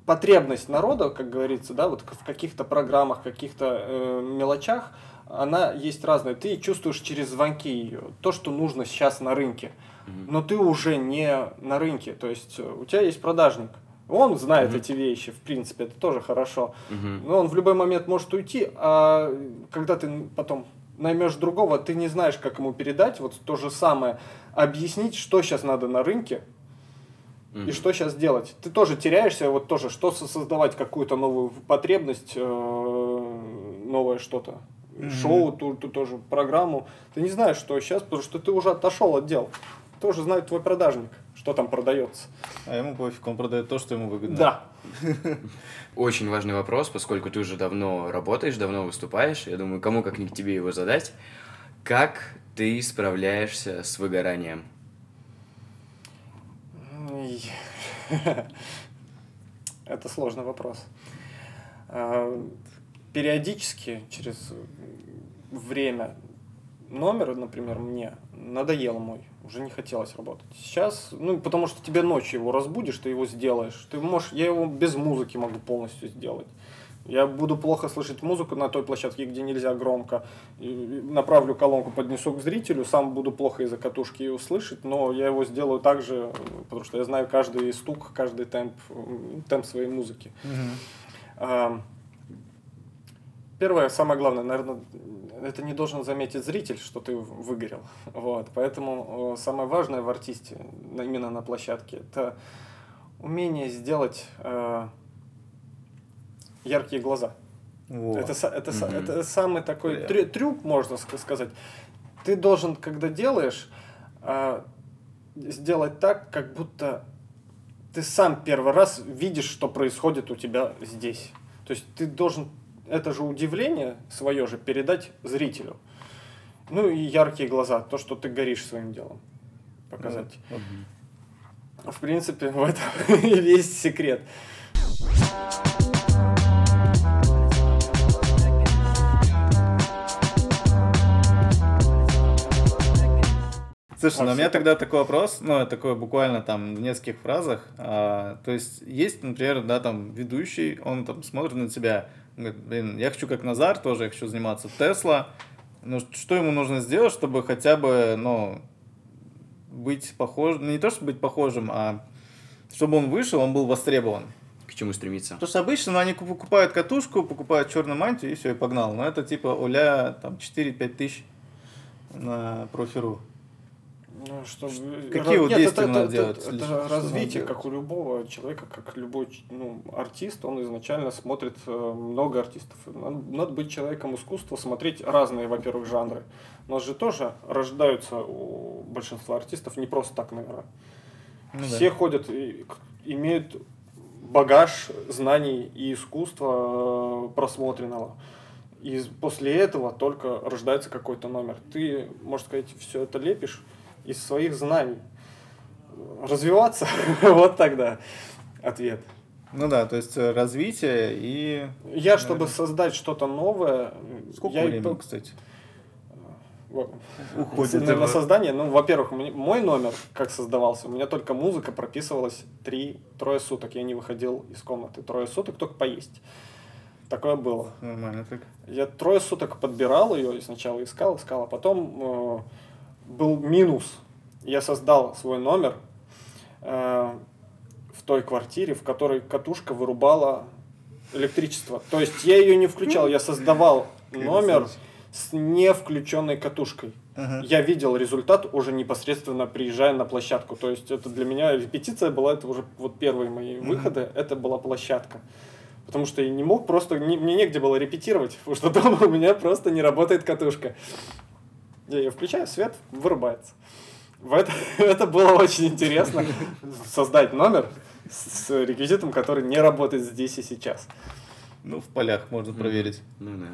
потребность народа, как говорится, да, вот в каких-то программах, каких-то э, мелочах, она есть разная. Ты чувствуешь через звонки ее, то, что нужно сейчас на рынке. Но ты уже не на рынке, то есть э, у тебя есть продажник. Он знает Мгм. эти вещи, в принципе, это тоже хорошо. Мгм. Но он в любой момент может уйти, а когда ты потом наймешь другого, ты не знаешь, как ему передать вот то же самое, объяснить, что сейчас надо на рынке, и Мгм. что сейчас делать? Ты тоже теряешься, вот тоже, что со- создавать какую-то новую потребность, э, новое что-то, Мгм. шоу, ту, ту тоже программу. Ты не знаешь, что сейчас, потому что ты уже отошел от дел. Тоже знает твой продажник, что там продается. А ему пофиг, он продает то, что ему выгодно. Да. Очень важный вопрос, поскольку ты уже давно работаешь, давно выступаешь. Я думаю, кому как не к тебе его задать. Как ты справляешься с выгоранием? Это сложный вопрос. А, Периодически, через время, номер, например, мне надоел мой, уже не хотелось работать. Сейчас, ну, потому что тебе ночью его разбудишь, ты его сделаешь. Ты можешь, я его без музыки могу полностью сделать. Я буду плохо слышать музыку на той площадке, где нельзя громко. Направлю колонку, поднесу к зрителю, сам буду плохо из-за катушки ее услышать, но я его сделаю так же, потому что я знаю каждый стук, каждый темп, м, темп своей музыки. Мгм. Первое, самое главное, наверное, это не должен заметить зритель, что ты выгорел. Вот, поэтому э, самое важное в артисте, именно на площадке, это умение сделать э, яркие глаза. Это, это, Мгм. это самый такой Бля. трю- трюк, можно ска- сказать. Ты должен, когда делаешь, а, сделать так, как будто ты сам первый раз видишь, что происходит у тебя здесь. То есть ты должен это же удивление свое же передать зрителю. Ну и яркие глаза, то, что ты горишь своим делом. Показать. Вот. В принципе, в этом и весь секрет. Слушай, ну у меня тогда такой вопрос, ну, такой буквально там в нескольких фразах. А, то есть есть, например, да, там ведущий, он там смотрит на тебя, говорит, блин, я хочу как Назар тоже, я хочу заниматься Тесла. Ну, что ему нужно сделать, чтобы хотя бы, ну, быть похожим, ну, не то, чтобы быть похожим, а чтобы он вышел, он был востребован. К чему стремиться? Потому что обычно ну, они покупают катушку, покупают черную мантию и все, и погнал. Но это типа уля там 4-5 тысяч на профиру. Ну, чтобы... Какие вот Нет, действия это, надо это, делать? Это, это развитие, как у любого человека, как любой ну, артист, он изначально смотрит э, много артистов. Надо, надо быть человеком искусства, смотреть разные, во-первых, жанры. У нас же тоже рождаются у большинства артистов не просто так, наверное. Ну да. Все ходят и имеют багаж знаний и искусства э, просмотренного. И после этого только рождается какой-то номер. Ты, можно сказать, все это лепишь из своих знаний. Развиваться, вот тогда ответ. Ну да, то есть э, развитие и... Я, чтобы создать что-то новое, Сколько я времени, по- кстати? Уходит. На, на создание, ну, во-первых, мой номер, как создавался, у меня только музыка прописывалась три, трое суток. Я не выходил из комнаты. Трое суток только поесть. Такое было. Нормально так. Я трое суток подбирал ее и сначала искал, искал, а потом э, был минус. Я создал свой номер э, в той квартире, в которой катушка вырубала электричество. То есть я ее не включал, я создавал номер с не включенной катушкой. Ага. Я видел результат уже непосредственно приезжая на площадку. То есть это для меня репетиция была, это уже вот первые мои выходы, это была площадка. Потому что я не мог просто, не- мне негде было репетировать, потому что дома у меня просто не работает катушка. Я ее включаю, свет вырубается. В это, это было очень интересно, создать номер с с реквизитом, который не работает здесь и сейчас. Ну, в полях можно проверить. Ну да.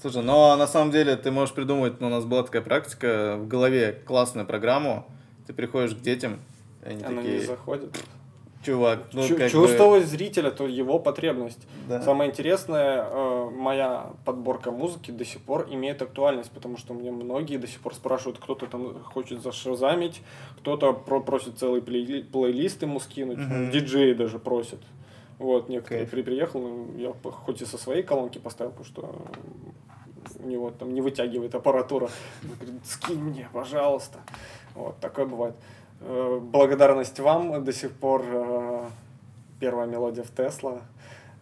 Слушай, но на самом деле ты можешь придумать, ну, у нас была такая практика, в голове классную программу, ты приходишь к детям, и они Она не такие, заходит. Чувак, ну, Чу- как бы- чувствовать зрителя, то его потребность. Да. Самое интересное, э, моя подборка музыки до сих пор имеет актуальность, потому что мне многие до сих пор спрашивают, кто-то там хочет зашазамить, кто-то про- просит целый плей- плейлист ему скинуть, Мгм. диджеи даже просят. Вот, некоторые Кайф. при приехал, ну, я хоть и со своей колонки поставил, потому что у него там не вытягивает аппаратура. Он говорит, скинь мне, пожалуйста. Вот, такое бывает. Э, Благодарность вам до сих пор э, первая мелодия в Тесла.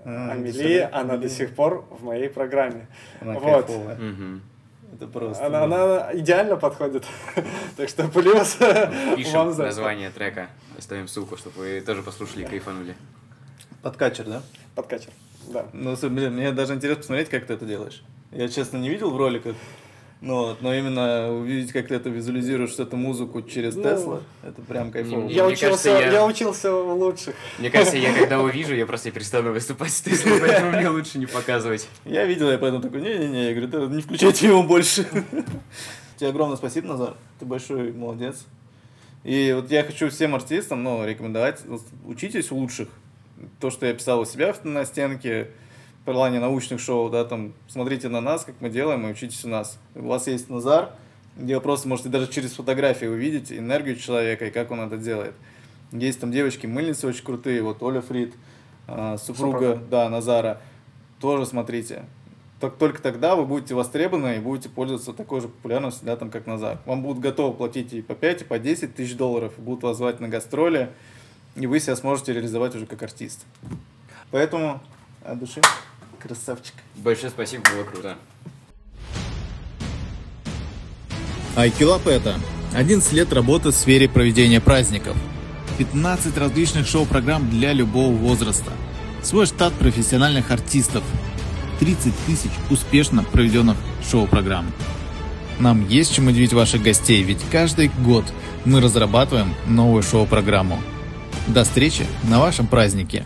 А, Амели, представляю. она до сих пор в моей программе. Она Вот. Мгм. Это просто... Она, она идеально подходит. Так что плюс Пишем вам за название трека, оставим ссылку, чтобы вы тоже послушали и кайфанули. Подкачер, да? Подкачер. Да. Ну, блин, мне даже интересно посмотреть, как ты это делаешь. Я, честно, не видел в роликах, но, вот, но именно увидеть, как ты это визуализируешь, эту музыку через Ну, Тесла, это прям кайфово. Я кажется, учился, я- я учился у лучших. Мне кажется, я когда увижу, я просто перестану выступать с Теслой, поэтому мне лучше не показывать. Я видел, я поэтому такой, не-не-не, я говорю, «Да не включайте его больше. Тебе огромное спасибо, Назар, ты большой молодец. И вот я хочу всем артистам, ну, рекомендовать, учитесь у лучших. То, что я писал у себя на стенке, плане научных шоу, да, там, смотрите на нас, как мы делаем, и учитесь у нас. У вас есть Назар, где вы просто можете даже через фотографии увидеть энергию человека и как он это делает. Есть там девочки-мыльницы очень крутые, вот Оля Фрид, а, супруга, Супруга. да, Назара, тоже смотрите. Так, только тогда вы будете востребованы и будете пользоваться такой же популярностью, да, там, как Назар. Вам будут готовы платить и по 5, и по 10 тысяч долларов, и будут вас звать на гастроли, и вы себя сможете реализовать уже как артист. Поэтому от души красавчик. Большое спасибо, было круто. Айкилап это 11 лет работы в сфере проведения праздников. 15 различных шоу-программ для любого возраста. Свой штат профессиональных артистов. 30 тысяч успешно проведенных шоу-программ. Нам есть чем удивить ваших гостей, ведь каждый год мы разрабатываем новую шоу-программу. До встречи на вашем празднике!